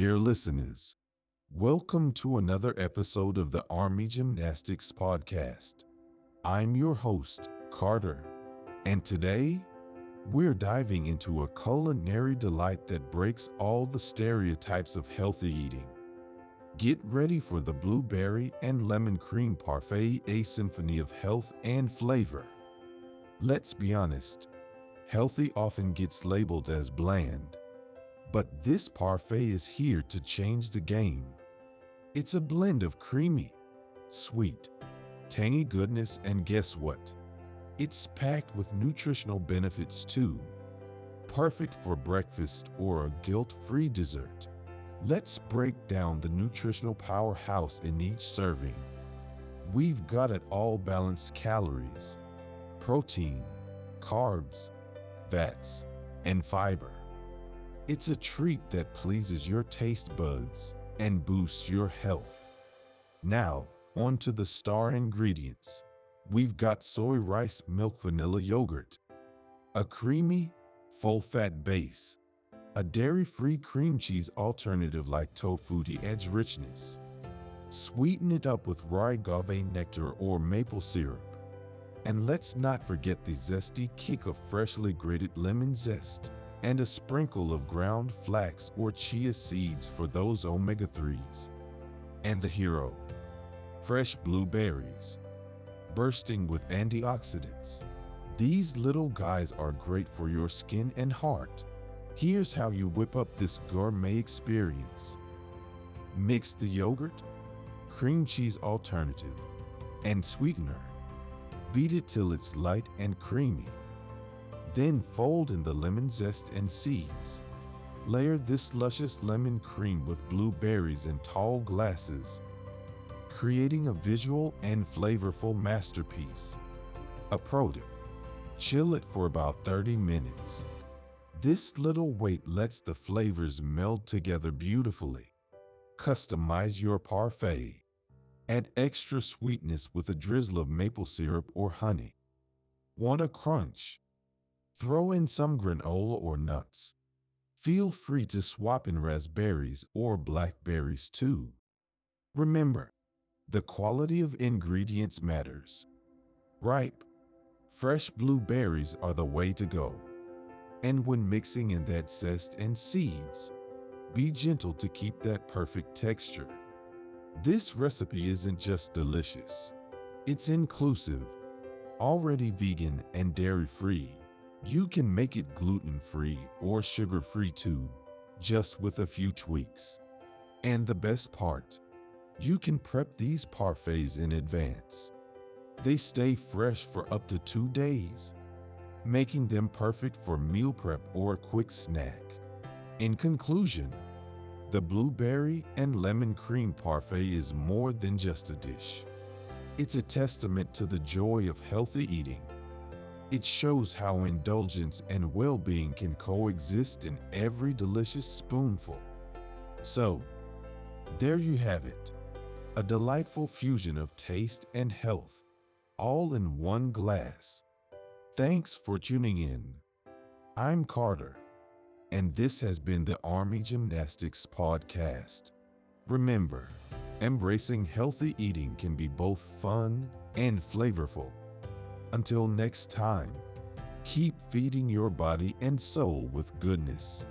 Dear listeners, welcome to another episode of the Army Gymnastics Podcast. I'm your host, Carter, and today we're diving into a culinary delight that breaks all the stereotypes of healthy eating. Get ready for the blueberry and lemon cream parfait, a symphony of health and flavor. Let's be honest, healthy often gets labeled as bland, but this parfait is here to change the game. It's a blend of creamy, sweet, tangy goodness, and guess what? It's packed with nutritional benefits too. Perfect for breakfast or a guilt-free dessert. Let's break down the nutritional powerhouse in each serving. We've got it all balanced calories, protein, carbs, fats, and fiber. It's a treat that pleases your taste buds and boosts your health. Now, on to the star ingredients. We've got soy rice milk vanilla yogurt, a creamy, full-fat base, a dairy-free cream cheese alternative like Tofutti adds richness. Sweeten it up with rye agave nectar or maple syrup. And let's not forget the zesty kick of freshly grated lemon zest and a sprinkle of ground flax or chia seeds for those omega-3s. And the hero, fresh blueberries, bursting with antioxidants. These little guys are great for your skin and heart. Here's how you whip up this gourmet experience. Mix the yogurt, cream cheese alternative, and sweetener. Beat it till it's light and creamy. Then fold in the lemon zest and seeds. Layer this luscious lemon cream with blueberries in tall glasses, creating a visual and flavorful masterpiece. A pro tip, chill it for about 30 minutes. This little wait lets the flavors meld together beautifully. Customize your parfait. Add extra sweetness with a drizzle of maple syrup or honey. Want a crunch? Throw in some granola or nuts. Feel free to swap in raspberries or blackberries too. Remember, the quality of ingredients matters. Ripe, fresh blueberries are the way to go. And when mixing in that zest and seeds, be gentle to keep that perfect texture. This recipe isn't just delicious, it's inclusive, already vegan and dairy-free. You can make it gluten-free or sugar-free too, just with a few tweaks. And the best part, you can prep these parfaits in advance. They stay fresh for up to two days, making them perfect for meal prep or a quick snack. In conclusion, the blueberry and lemon cream parfait is more than just a dish. It's a testament to the joy of healthy eating it shows how indulgence and well-being can coexist in every delicious spoonful. So, there you have it, a delightful fusion of taste and health, all in one glass. Thanks for tuning in. I'm Carter, and this has been the Army Gymnastics Podcast. Remember, embracing healthy eating can be both fun and flavorful. Until next time, keep feeding your body and soul with goodness.